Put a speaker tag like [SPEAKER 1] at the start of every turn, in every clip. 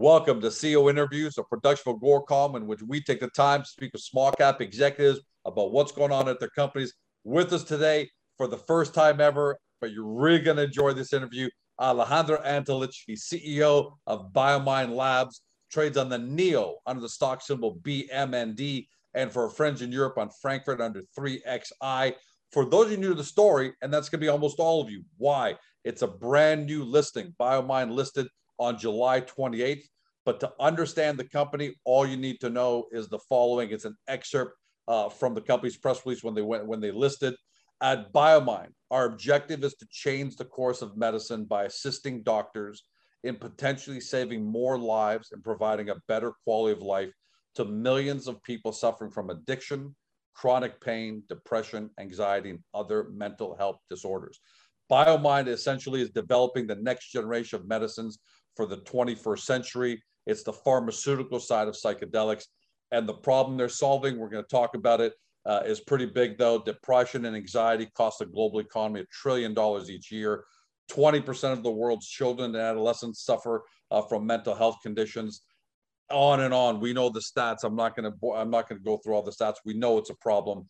[SPEAKER 1] Welcome to CEO Interviews, a production of Agoracom, in which we take the time to speak with small cap executives about what's going on at their companies. With us today, for the first time ever, but you're really going to enjoy this interview, Alejandro Antalich. He's CEO of BioMind Labs, trades on the NEO under the stock symbol BMND, and for our friends in Europe on Frankfurt under 3XI. For those of you new to the story, and that's going to be almost all of you, why? It's a brand new listing. BioMind listed on July 28th. But to understand the company, all you need to know is the following. It's an excerpt uh, from the company's press release when they went when they listed. At BioMind, our objective is to change the course of medicine by assisting doctors in potentially saving more lives and providing a better quality of life to millions of people suffering from addiction, chronic pain, depression, anxiety, and other mental health disorders. BioMind essentially is developing the next generation of medicines for the 21st century. It's the pharmaceutical side of psychedelics. And the problem they're solving, we're going to talk about it, uh, is pretty big, though. Depression and anxiety cost the global economy a trillion dollars each year. 20% of the world's children and adolescents suffer uh, from mental health conditions. On and on. We know the stats. I'm not going to. I'm not going to go through all the stats. We know it's a problem.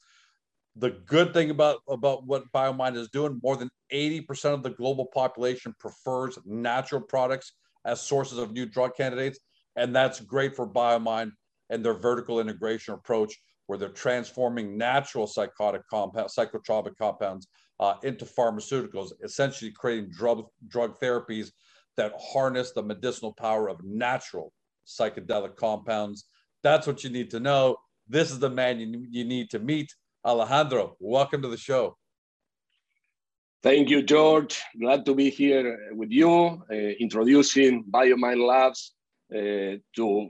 [SPEAKER 1] The good thing about about what BioMind is doing, more than 80% of the global population prefers natural products as sources of new drug candidates. And that's great for BioMind and their vertical integration approach, where they're transforming natural psychotic compounds, psychotropic compounds uh, into pharmaceuticals, essentially creating drug, drug therapies that harness the medicinal power of natural psychedelic compounds. That's what you need to know. This is the man you, you need to meet. Alejandro, welcome to the show.
[SPEAKER 2] Thank you, George. Glad to be here with you, uh, introducing BioMind Labs uh, to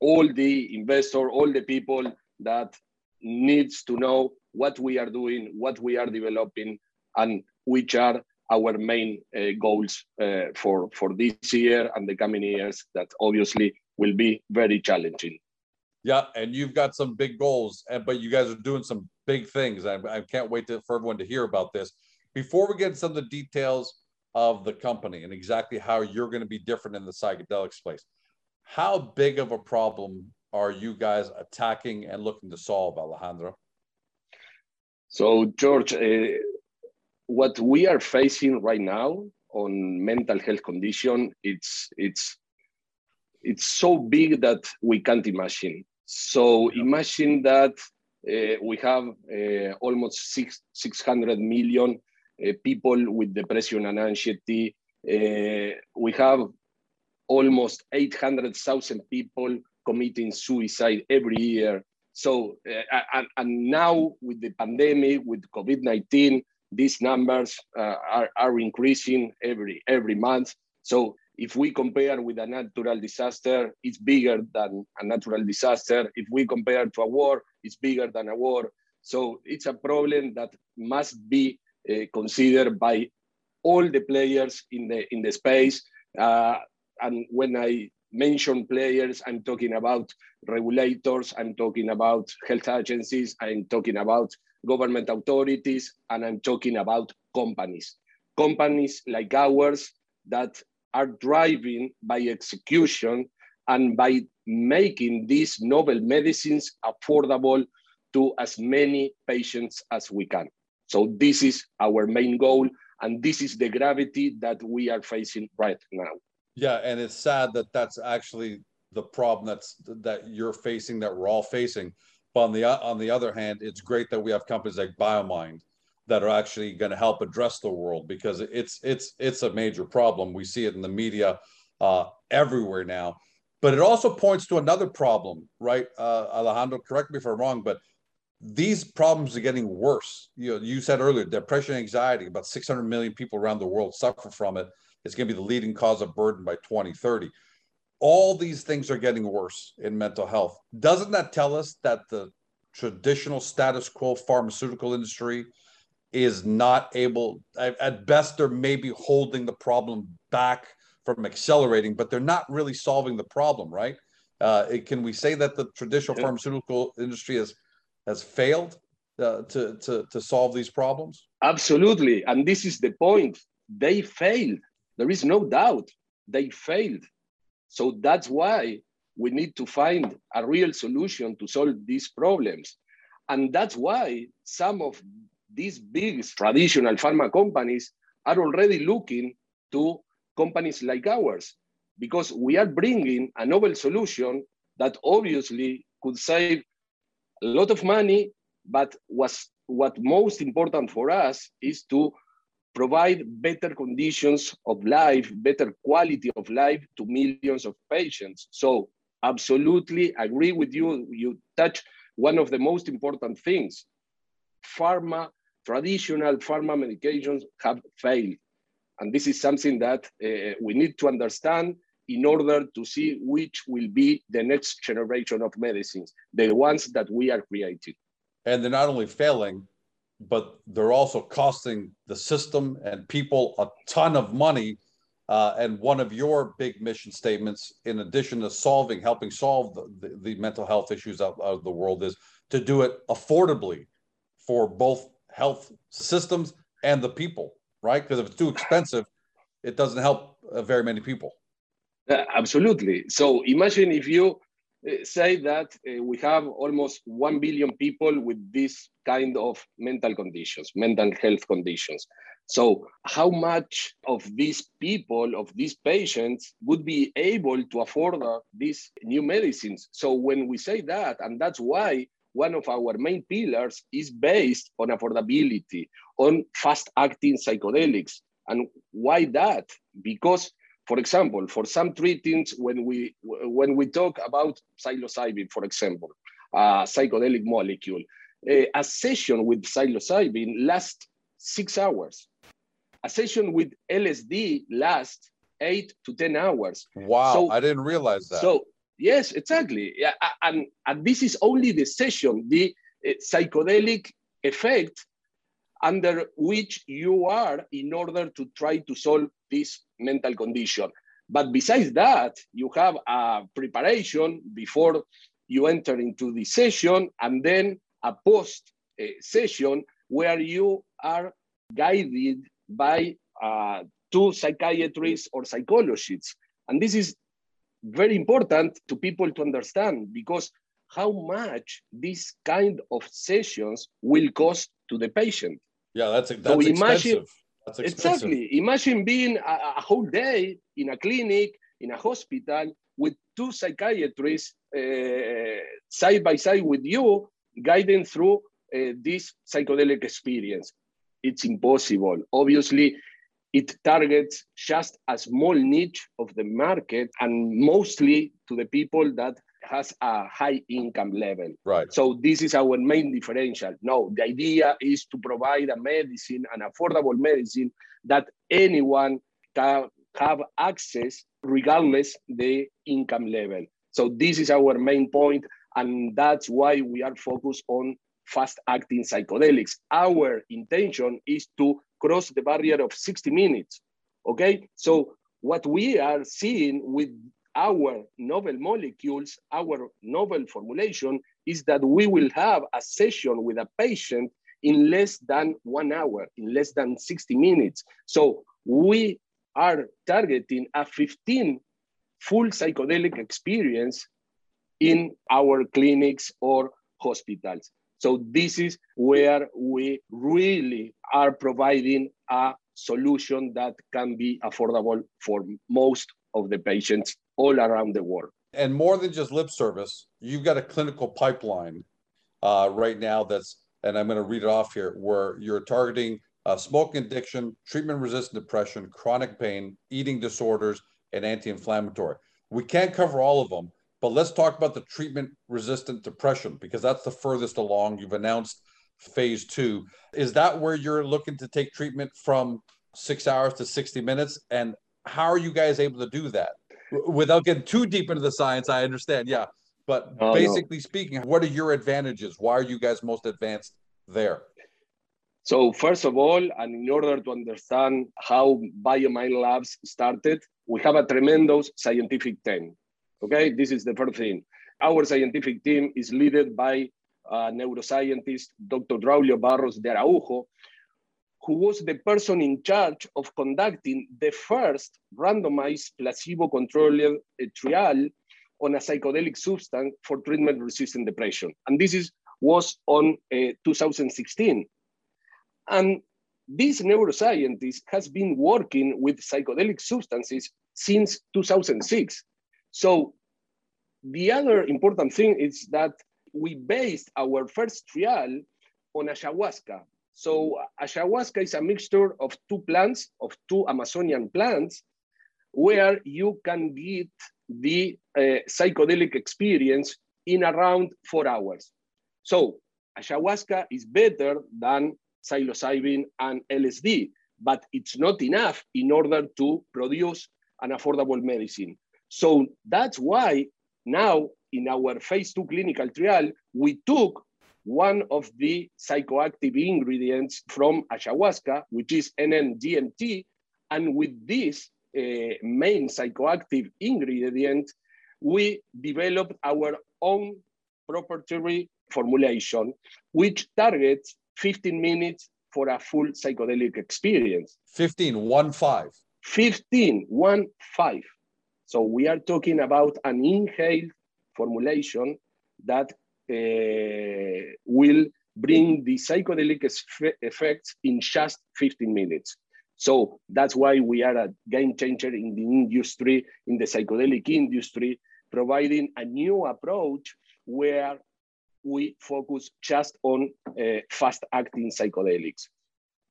[SPEAKER 2] all the investor, all the people that needs to know what we are doing, what we are developing, and which are our main uh, goals uh, for, for this year and the coming years that obviously will be very challenging.
[SPEAKER 1] Yeah, and you've got some big goals, but you guys are doing some big things. I, I can't wait to, for everyone to hear about this. Before we get into some of the details of the company and exactly how you're going to be different in the psychedelic space, how big of a problem are you guys attacking and looking to solve, Alejandro?
[SPEAKER 2] So, George, uh, what we are facing right now on mental health condition, it's it's it's so big that we can't imagine. So yeah. imagine that uh, we have uh, almost six, 600 million people with depression and anxiety. Uh, we have almost 800,000 people committing suicide every year. So, uh, and, and, now with the pandemic, with COVID-19, these numbers uh, are, are increasing every, every month. So if we compare with a natural disaster, it's bigger than a natural disaster. If we compare to a war, it's bigger than a war. So it's a problem that must be uh, considered by all the players in the in the space. Uh, and when I mention players, I'm talking about regulators, I'm talking about health agencies, I'm talking about government authorities, and I'm talking about companies. Companies like ours that are driving by execution and by making these novel medicines affordable to as many patients as we can. So this is our main goal, and this is the gravity that we are facing right now.
[SPEAKER 1] Yeah, and it's sad that that's actually the problem that's that you're facing, that we're all facing. But on the on the other hand, it's great that we have companies like BioMind that are actually going to help address the world because it's it's it's a major problem. We see it in the media uh, everywhere now. But it also points to another problem, right, uh, Alejandro? Correct me if I'm wrong, but these problems are getting worse. You know, you said earlier, depression, anxiety. About 600 million people around the world suffer from it. It's going to be the leading cause of burden by 2030. All these things are getting worse in mental health. Doesn't that tell us that the traditional status quo pharmaceutical industry is not able? At best, they're maybe holding the problem back from accelerating, but they're not really solving the problem, right? Uh, can we say that the traditional pharmaceutical industry is has failed uh, to, to, to solve these problems?
[SPEAKER 2] Absolutely. And this is the point. They failed. There is no doubt. They failed. So that's why we need to find a real solution to solve these problems. And that's why some of these big traditional pharma companies are already looking to companies like ours because we are bringing a novel solution that obviously could save a lot of money, but was what most important for us is to provide better conditions of life, better quality of life to millions of patients. So absolutely agree with you. You touch one of the most important things. Pharma, traditional pharma medications have failed. And this is something that uh, we need to understand in order to see which will be the next generation of medicines, the ones that we are creating.
[SPEAKER 1] And they're not only failing, but they're also costing the system and people a ton of money. Uh, and one of your big mission statements, in addition to solving, helping solve the, the, the mental health issues out, out of the world, is to do it affordably for both health systems and the people, right? Because if it's too expensive, it doesn't help uh, very many people.
[SPEAKER 2] Uh, absolutely. So imagine if you uh, say that uh, we have almost 1 billion people with this kind of mental conditions, mental health conditions. So, how much of these people, of these patients, would be able to afford these new medicines? So, when we say that, and that's why one of our main pillars is based on affordability, on fast acting psychedelics. And why that? Because for example, for some treatments, when we when we talk about psilocybin, for example, a psychedelic molecule, a session with psilocybin lasts six hours. A session with LSD lasts eight to ten hours.
[SPEAKER 1] Wow, so, I didn't realize that.
[SPEAKER 2] So yes, exactly, yeah, and and this is only the session, the uh, psychedelic effect under which you are in order to try to solve this mental condition. But besides that, you have a preparation before you enter into the session and then a post uh, session where you are guided by uh, two psychiatrists or psychologists. And this is very important to people to understand because how much this kind of sessions will cost to the patient.
[SPEAKER 1] Yeah, that's, that's so imagine, expensive.
[SPEAKER 2] Exactly. Imagine being a, a, whole day in a clinic, in a hospital, with two psychiatrists uh, side by side with you, guiding through uh, this psychedelic experience. It's impossible. Obviously, it targets just a small niche of the market and mostly to the people that has a high income level.
[SPEAKER 1] Right.
[SPEAKER 2] So this is our main differential. No, the idea is to provide a medicine, an affordable medicine that anyone can have access regardless the income level. So this is our main point, and that's why we are focused on fast-acting psychedelics. Our intention is to cross the barrier of 60 minutes. Okay, so what we are seeing with our novel molecules, our novel formulation is that we will have a session with a patient in less than one hour, in less than 60 minutes. So we are targeting a 15 full psychedelic experience in our clinics or hospitals. So this is where we really are providing a solution that can be affordable for most of the patients all around the world.
[SPEAKER 1] And more than just lip service, you've got a clinical pipeline uh, right now that's, and I'm going to read it off here, where you're targeting uh, smoking addiction, treatment resistant depression, chronic pain, eating disorders, and anti inflammatory. We can't cover all of them, but let's talk about the treatment resistant depression because that's the furthest along. You've announced phase two. Is that where you're looking to take treatment from six hours to 60 minutes? And how are you guys able to do that? Without getting too deep into the science, I understand. Yeah. But oh, basically no. speaking, what are your advantages? Why are you guys most advanced there?
[SPEAKER 2] So, first of all, and in order to understand how BioMind Labs started, we have a tremendous scientific team. Okay, this is the first thing. Our scientific team is led by uh, neuroscientist Dr. Draulio Barros de Araujo, who was the person in charge of conducting the first randomized placebo-controlled trial on a psychedelic substance for treatment-resistant depression. And this is, was on uh, 2016. And this neuroscientist has been working with psychedelic substances since 2006. So the other important thing is that we based our first trial on ayahuasca. So ayahuasca is a mixture of two plants, of two Amazonian plants, where you can get the uh, psychedelic experience in around four hours. So ayahuasca is better than psilocybin and LSD, but it's not enough in order to produce an affordable medicine. So that's why now in our phase two clinical trial, we took one of the psychoactive ingredients from ayahuasca, which is NN-DMT, and with this uh, main psychoactive ingredient, we developed our own proprietary formulation, which targets 15 minutes for a full psychedelic experience.
[SPEAKER 1] 15, one five.
[SPEAKER 2] 15, one five. So we are talking about an inhaled formulation that will bring the psychedelic effects in just 15 minutes. So that's why we are a game changer in the industry, in the psychedelic industry, providing a new approach where we focus just on uh, fast acting psychedelics.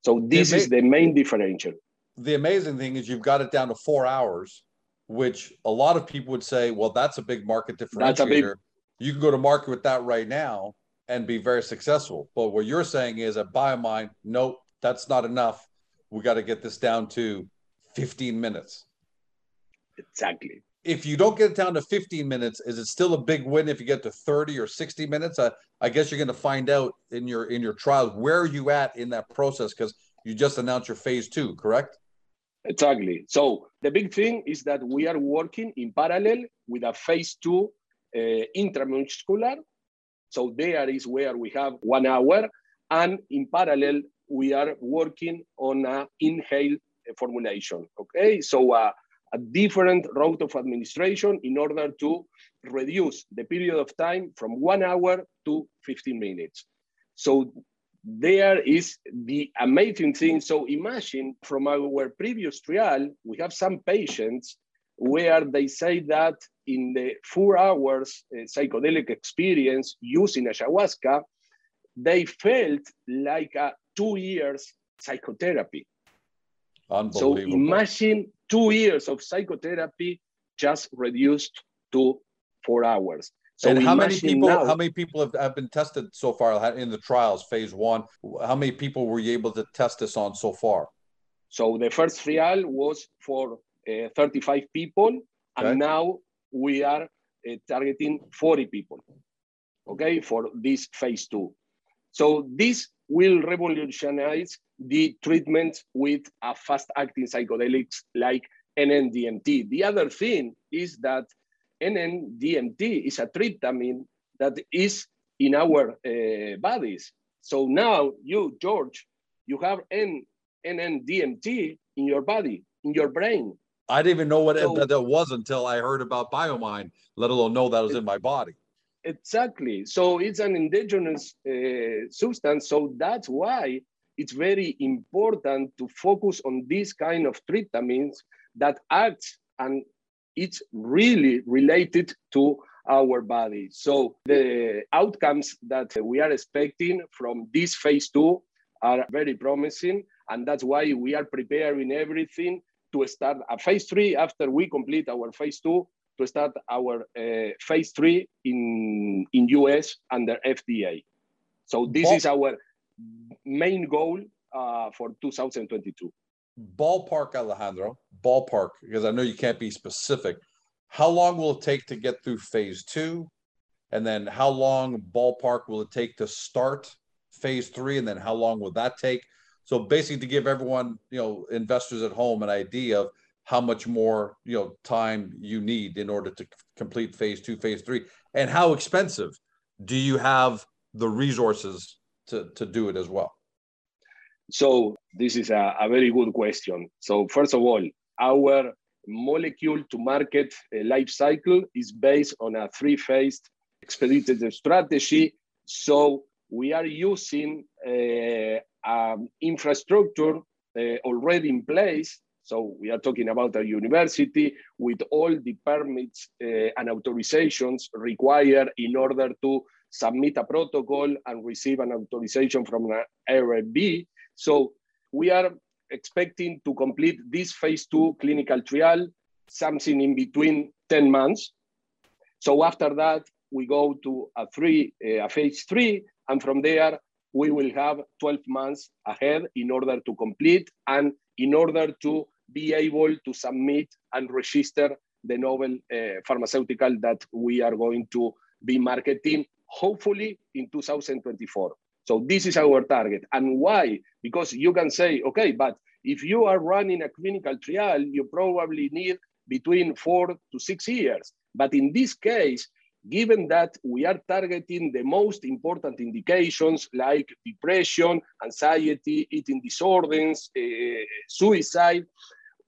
[SPEAKER 2] So this is the main differential.
[SPEAKER 1] The amazing thing is you've got it down to four hours, which a lot of people would say, well, that's a big market differentiator. Big... You can go to market with that right now and be very successful. But what you're saying is at BioMind, nope, that's not enough. We got to get this down to 15 minutes.
[SPEAKER 2] Exactly
[SPEAKER 1] if you don't get it down to 15 minutes, is it still a big win if you get to 30 or 60 minutes? I, I guess you're going to find out in your in your trials where are you at in that process because you just announced your phase two, correct?
[SPEAKER 2] Exactly. So the big thing is that we are working in parallel with a phase two intramuscular. So there is where we have one hour, and in parallel we are working on a inhaled formulation. Okay, so. Uh, a different route of administration in order to reduce the period of time from one hour to 15 minutes. So there is the amazing thing. So imagine from our previous trial, we have some patients where they say that in the four hours uh, psychedelic experience using ayahuasca, they felt like a two years psychotherapy. So imagine two years of psychotherapy just reduced to four hours. So
[SPEAKER 1] and how many people? Now, how many people have, have been tested so far in the trials, phase one? How many people were you able to test this on so far?
[SPEAKER 2] So the first trial was for 35 people, okay. and now we are uh, targeting 40 people. Okay, for this phase two. So this will revolutionize the treatment with a fast-acting psychedelics like NN-DMT. The other thing is that NN-DMT is a tryptamine that is in our uh, bodies. So now you, George, you have N- NN-DMT in your body, in your brain.
[SPEAKER 1] I didn't even know what so, that was until I heard about BioMind, let alone know that was in my body.
[SPEAKER 2] Exactly. So it's an indigenous uh, substance. So that's why it's very important to focus on this kind of tryptamines that acts and it's really related to our body. So the outcomes that we are expecting from this phase two are very promising. And that's why we are preparing everything to start a phase three after we complete our phase two to start our uh, phase three in, in US under FDA. So this is our main goal uh, for 2022.
[SPEAKER 1] Ballpark, Alejandro, ballpark, because I know you can't be specific. How long will it take to get through phase two? And then how long, ballpark, will it take to start phase three? And then how long will that take? So basically, to give everyone, you know, investors at home an idea of how much more, you know, time you need in order to complete phase two, phase three, and how expensive do you have the resources to, to do it as well?
[SPEAKER 2] So this is a, a very good question. So first of all, our molecule to market uh, life cycle is based on a three-phased expedited strategy. So we are using um, infrastructure uh, already in place. So we are talking about a university with all the permits uh, and authorizations required in order to submit a protocol and receive an authorization from an RFB. So we are expecting to complete this phase two clinical trial, something in between 10 months. So after that, we go to a three, uh, a phase three, and from there, we will have 12 months ahead in order to complete and in order to be able to submit and register the novel uh, pharmaceutical that we are going to be marketing, hopefully in 2024. So this is our target. And why? Because you can say, okay, but if you are running a clinical trial, you probably need between four to six years. But in this case, given that we are targeting the most important indications like depression, anxiety, eating disorders, uh, suicide,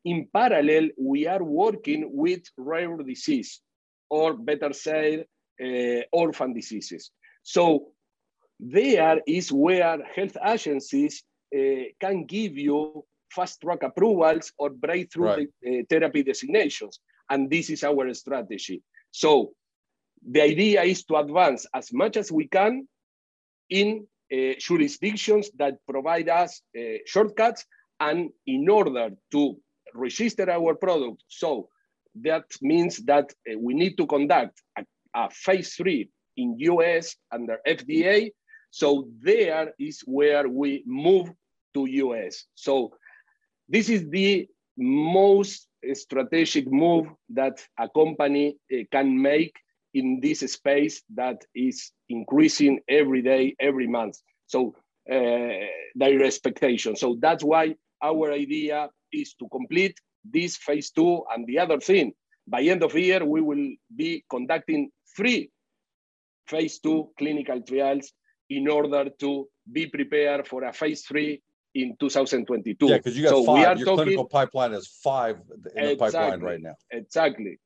[SPEAKER 2] in parallel, we are working with rare disease, or better said, uh, orphan diseases. So there is where health agencies uh, can give you fast track approvals or breakthrough right. therapy designations. And this is our strategy. So the idea is to advance as much as we can in uh, jurisdictions that provide us uh, shortcuts and in order to register our product. So that means that uh, we need to conduct a, a phase three in US under FDA. So there is where we move to US. So this is the most strategic move that a company uh, can make in this space that is increasing every day, every month. So uh, their expectation. So that's why our idea is to complete this phase two and the other thing. By end of year, we will be conducting three phase two clinical trials in order to be prepared for a phase three in 2022.
[SPEAKER 1] Yeah, because you got so five. Your talking, clinical pipeline is five in the pipeline right now.
[SPEAKER 2] Exactly.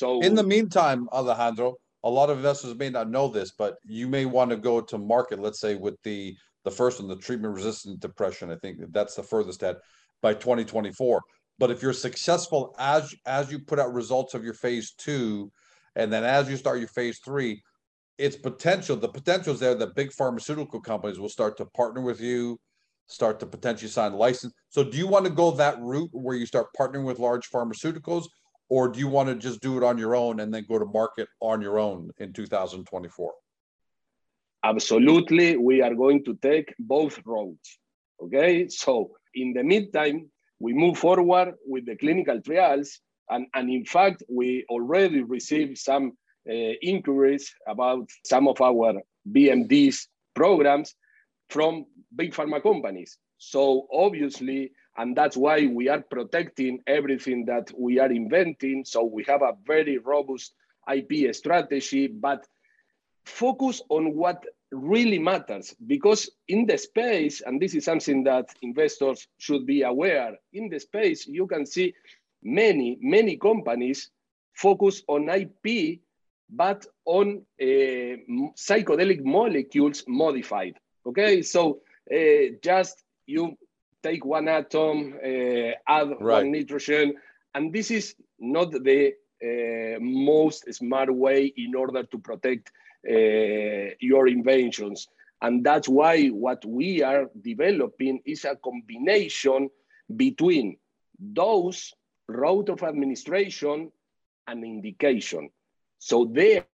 [SPEAKER 2] So
[SPEAKER 1] in the meantime, Alejandro, a lot of investors may not know this, but you may want to go to market, let's say with the the first one, the treatment resistant depression. I think that's the furthest at by 2024. But if you're successful as as you put out results of your phase two, and then as you start your phase three, it's potential. The potential is there that big pharmaceutical companies will start to partner with you, start to potentially sign license. So do you want to go that route where you start partnering with large pharmaceuticals, or do you want to just do it on your own and then go to market on your own in 2024?
[SPEAKER 2] Absolutely, we are going to take both roads. Okay, so in the meantime, we move forward with the clinical trials, and, and in fact, we already received some uh, inquiries about some of our BMDs programs from big pharma companies. So obviously, and that's why we are protecting everything that we are inventing. So we have a very robust IP strategy, but focus on what really matters because in the space, and this is something that investors should be aware, in the space, you can see many, many companies focus on IP, but on uh, psychedelic molecules modified. Okay, so uh, just you take one atom, uh, add right. one nitrogen, and this is not the uh, most smart way in order to protect uh, your inventions. And that's why what we are developing is a combination between those route of administration and indication. So there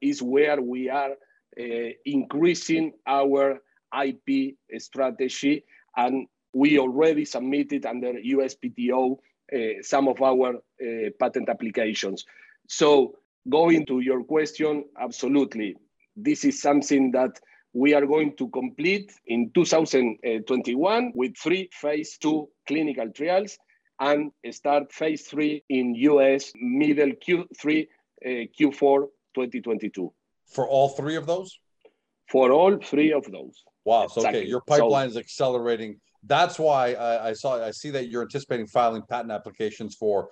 [SPEAKER 2] is where we are uh, increasing our IP strategy and we already submitted under USPTO uh, some of our uh, patent applications. So going to your question, absolutely. This is something that we are going to complete in 2021 with three phase two clinical trials and start phase three in US middle Q3, uh, Q4 2022.
[SPEAKER 1] For all three of those?
[SPEAKER 2] For all three of those.
[SPEAKER 1] Wow. So, exactly. okay, your pipeline so, is accelerating that's why I, I, saw I see that you're anticipating filing patent applications for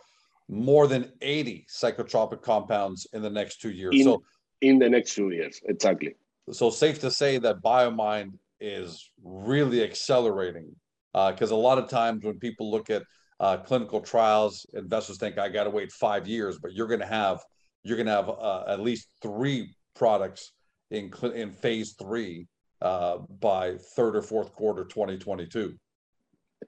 [SPEAKER 1] more than 80 psychotropic compounds in the next two years.
[SPEAKER 2] In,
[SPEAKER 1] so
[SPEAKER 2] in the next two years, exactly.
[SPEAKER 1] So safe to say that BioMind is really accelerating because uh, a lot of times when people look at uh, clinical trials, investors think I got to wait five years, but you're going to have you're going to have uh, at least three products in in phase three uh, by third or fourth quarter 2022.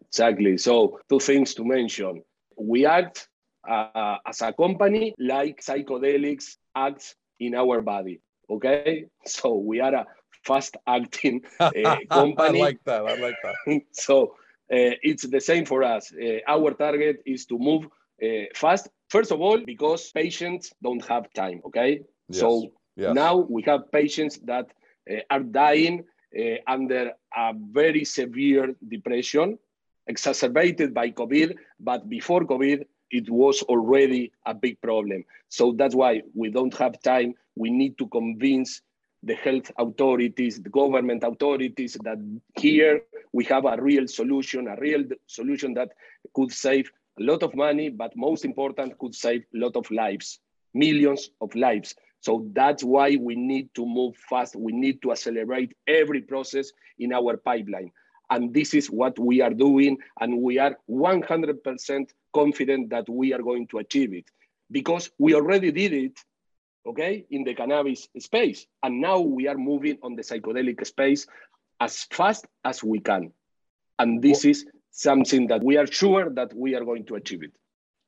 [SPEAKER 2] Exactly. So two things to mention: we act uh, as a company like psychedelics acts in our body. Okay, so we are a fast acting uh, company.
[SPEAKER 1] I like that. I like that.
[SPEAKER 2] so uh, it's the same for us. Uh, our target is to move uh, fast. First of all, because patients don't have time. Okay, yes. so yes. now we have patients that are dying uh, under a very severe depression, exacerbated by COVID. But before COVID, it was already a big problem. So that's why we don't have time. We need to convince the health authorities, the government authorities that here we have a real solution, a real solution that could save a lot of money, but most important, could save a lot of lives, millions of lives. So that's why we need to move fast. We need to accelerate every process in our pipeline. And this is what we are doing. And we are 100% confident that we are going to achieve it because we already did it okay, in the cannabis space. And now we are moving on the psychedelic space as fast as we can. And this is something that we are sure that we are going to achieve it.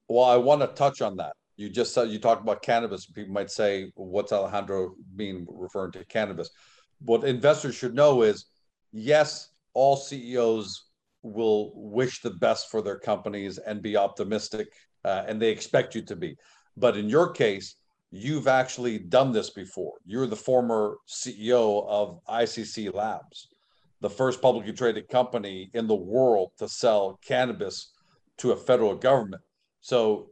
[SPEAKER 1] Well, I want to touch on that. You just said you talked about cannabis. People might say, what's Alejandro mean referring to cannabis? What investors should know is yes, all CEOs will wish the best for their companies and be optimistic, uh, and they expect you to be. But in your case, you've actually done this before. You're the former CEO of ICC Labs, the first publicly traded company in the world to sell cannabis to a federal government. So,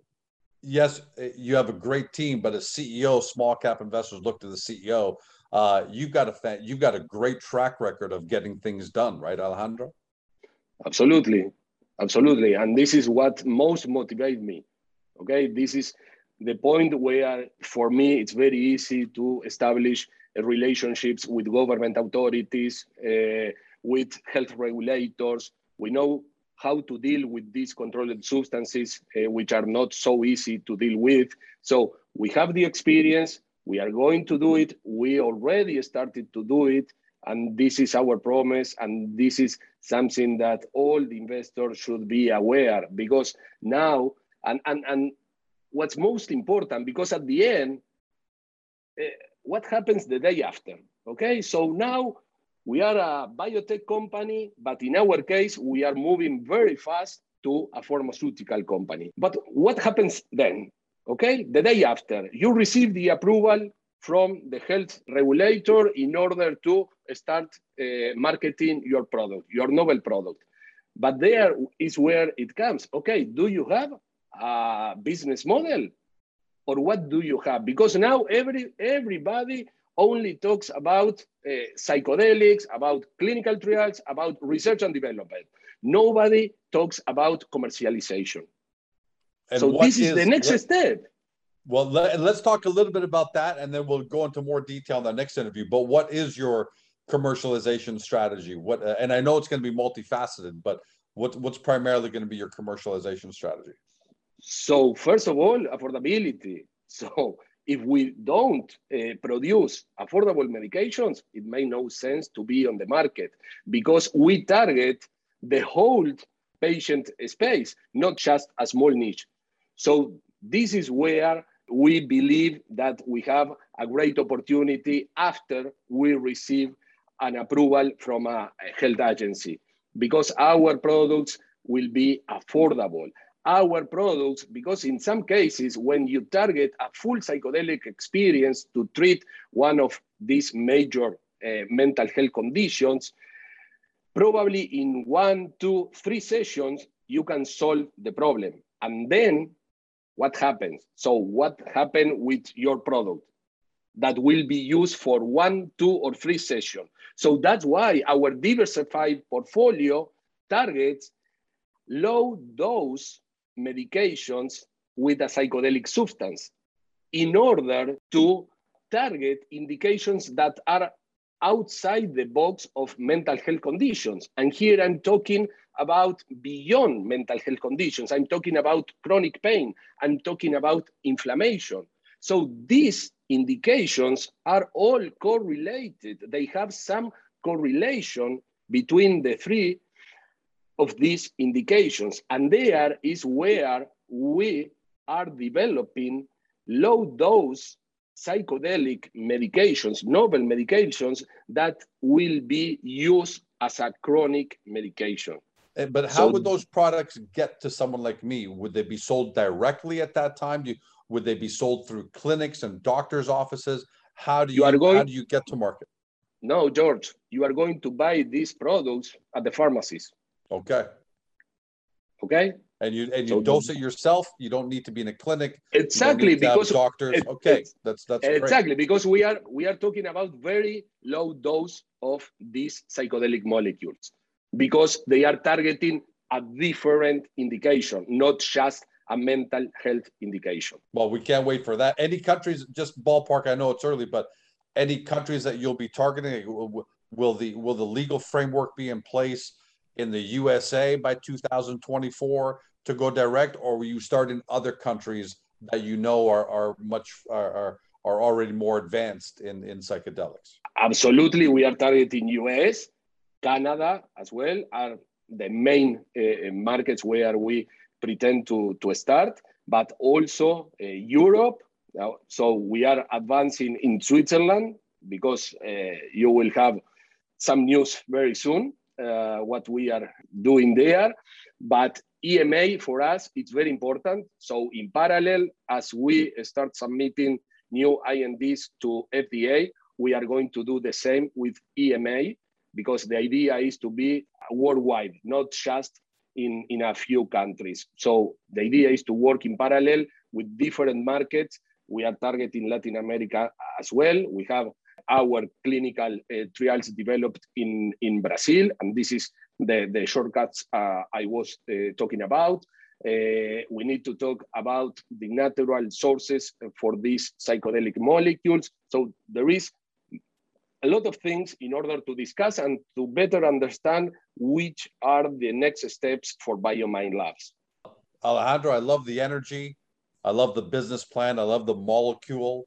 [SPEAKER 1] yes, you have a great team, but as CEO, small cap investors look to the CEO. Uh, you've got a you've got a great track record of getting things done, right, Alejandro?
[SPEAKER 2] Absolutely, absolutely, and this is what most motivates me. Okay, this is the point where, for me, it's very easy to establish relationships with government authorities, uh, with health regulators. We know how to deal with these controlled substances, uh, which are not so easy to deal with. So we have the experience. We are going to do it. We already started to do it. And this is our promise. And this is something that all the investors should be aware because now, and, and, and what's most important because at the end, uh, what happens the day after? Okay, so now we are a biotech company, but in our case, we are moving very fast to a pharmaceutical company. But what happens then? Okay, the day after, you receive the approval from the health regulator in order to start uh, marketing your product, your novel product. But there is where it comes. Okay, do you have a business model or what do you have because now every everybody only talks about uh, psychedelics about clinical trials about research and development. Nobody talks about commercialization. And so this is, is, the next what, step.
[SPEAKER 1] Well let, us talk a little bit about that and then we'll go into more detail in the next interview. But what is your commercialization strategy? What uh, and i know it's going to be multifaceted but what, what's primarily going to be your commercialization strategy?
[SPEAKER 2] So first of all, affordability. So if we don't uh, produce affordable medications, it may no sense to be on the market because we target the whole patient space, not just a small niche. So this is where we believe that we have a great opportunity after we receive an approval from a health agency because our products will be affordable our products because in some cases when you target a full psychedelic experience to treat one of these major uh, mental health conditions probably in one two three sessions you can solve the problem. And then what happens? So what happened with your product that will be used for one two or three sessions? So that's why our diversified portfolio targets low dose medications with a psychedelic substance in order to target indications that are outside the box of mental health conditions. And here I'm talking about beyond mental health conditions. I'm talking about chronic pain. I'm talking about inflammation. So these indications are all correlated. They have some correlation between the three of these indications. And there is where we are developing low dose psychedelic medications, novel medications that will be used as a chronic medication.
[SPEAKER 1] Eh, but how so, would those products get to someone like me? Would they be sold directly at that time? Do you, would they be sold through clinics and doctors' offices? How do you, you are going, how do you get to market?
[SPEAKER 2] No, George, you are going to buy these products at the pharmacies.
[SPEAKER 1] Okay.
[SPEAKER 2] Okay
[SPEAKER 1] and you and you so, dose it yourself. You don't need to be in a clinic.
[SPEAKER 2] Exactly because
[SPEAKER 1] doctors. It, okay, that's that's
[SPEAKER 2] exactly
[SPEAKER 1] great.
[SPEAKER 2] because we are we are talking about very low dose of these psychedelic molecules because they are targeting a different indication, not just a mental health indication.
[SPEAKER 1] Well, we can't wait for that. Any countries, just ballpark. I know it's early, but any countries that you'll be targeting, will the will the legal framework be in place in the USA by 2024? to go direct, or will you start in other countries that you know are, are much are, are, are already more advanced in, in psychedelics?
[SPEAKER 2] Absolutely, we are targeting US, Canada as well are the main uh, markets where we pretend to, to start, but also uh, Europe. So we are advancing in Switzerland because uh, you will have some news very soon, Uh, what we are doing there. But EMA for us, it's very important. So in parallel, as we start submitting new INDs to FDA, we are going to do the same with EMA because the idea is to be worldwide, not just in, in a few countries. So the idea is to work in parallel with different markets. We are targeting Latin America as well. We have our clinical uh, trials developed in, in Brazil, and this is the, the shortcuts uh, I was uh, talking about. Uh, we need to talk about the natural sources for these psychedelic molecules. So there is a lot of things in order to discuss and to better understand which are the next steps for BioMind Labs.
[SPEAKER 1] Alejandro, I love the energy. I love the business plan. I love the molecule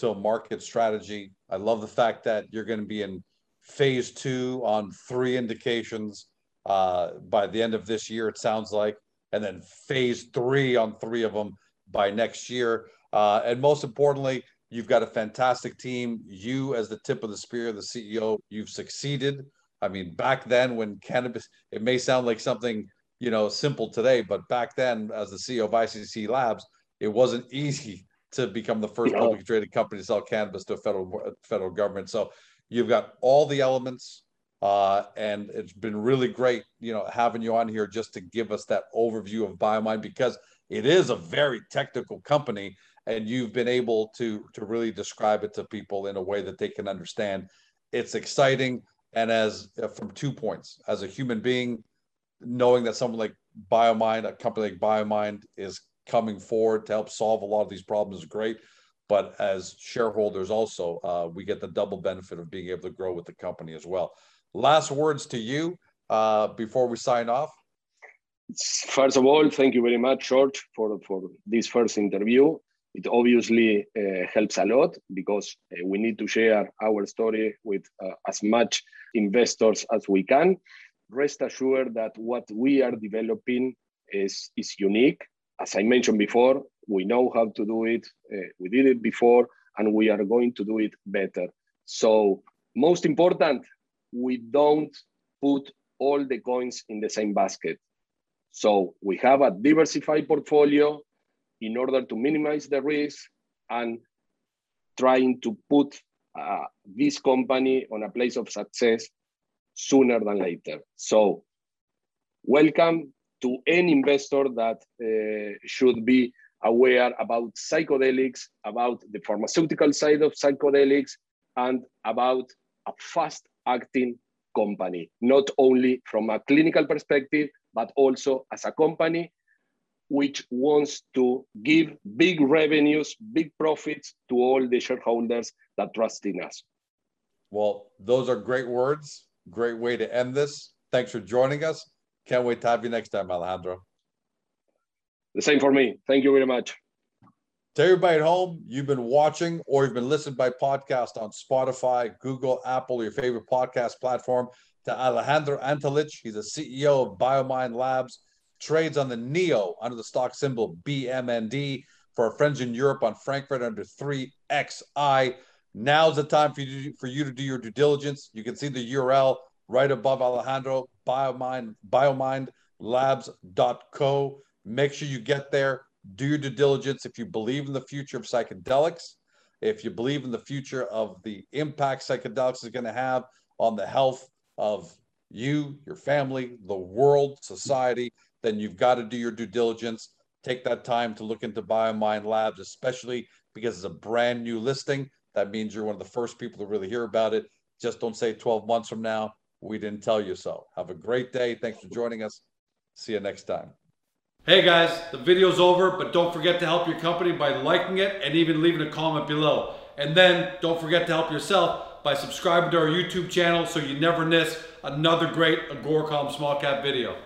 [SPEAKER 1] to market strategy. I love the fact that you're going to be in phase two on three indications uh, by the end of this year, it sounds like, and then phase three on three of them by next year. Uh, and most importantly, you've got a fantastic team. You, as the tip of the spear, the CEO, you've succeeded. I mean, back then when cannabis, it may sound like something you know simple today, but back then, as the CEO of ICC Labs, it wasn't easy to become the first publicly traded company to sell cannabis to a federal federal government. So you've got all the elements uh, and it's been really great, you know, having you on here just to give us that overview of BioMind because it is a very technical company, and you've been able to to really describe it to people in a way that they can understand. It's exciting, and as uh, from two points, as a human being, knowing that someone like BioMind, a company like BioMind, is coming forward to help solve a lot of these problems is great. But as shareholders, also, uh, we get the double benefit of being able to grow with the company as well. Last words to you uh, before we sign off.
[SPEAKER 2] First of all, thank you very much, George, for, for this first interview. It obviously uh, helps a lot because uh, we need to share our story with uh, as much investors as we can. Rest assured that what we are developing is, is unique. As I mentioned before, we know how to do it. Uh, we did it before, and we are going to do it better. So, most important, we don't put all the coins in the same basket. So we have a diversified portfolio in order to minimize the risk and trying to put uh, this company on a place of success sooner than later. So welcome to any investor that uh, should be aware about psychedelics, about the pharmaceutical side of psychedelics, and about a fast acting company, not only from a clinical perspective, but also as a company which wants to give big revenues, big profits to all the shareholders that trust in us.
[SPEAKER 1] Well, those are great words. Great way to end this. Thanks for joining us. Can't wait to have you next time, Alejandro.
[SPEAKER 2] The same for me. Thank you very much.
[SPEAKER 1] To everybody at home, you've been watching or you've been listening by podcast on Spotify, Google, Apple, your favorite podcast platform. To Alejandro Antalich, he's a CEO of BioMind Labs, trades on the NEO under the stock symbol BMND. For our friends in Europe on Frankfurt under 3XI. Now's the time for you, to, for you to do your due diligence. You can see the URL right above Alejandro, BioMind, biomindlabs.co. Make sure you get there do your due diligence if you believe in the future of psychedelics, if you believe in the future of the impact psychedelics is going to have on the health of you, your family, the world, society, then you've got to do your due diligence. Take that time to look into BioMind Labs, especially because it's a brand new listing. That means you're one of the first people to really hear about it. Just don't say 12 months from now, we didn't tell you so. Have a great day. Thanks for joining us. See you next time. Hey guys, the video's over, but don't forget to help your company by liking it and even leaving a comment below. And then don't forget to help yourself by subscribing to our YouTube channel so you never miss another great Agoracom small cap video.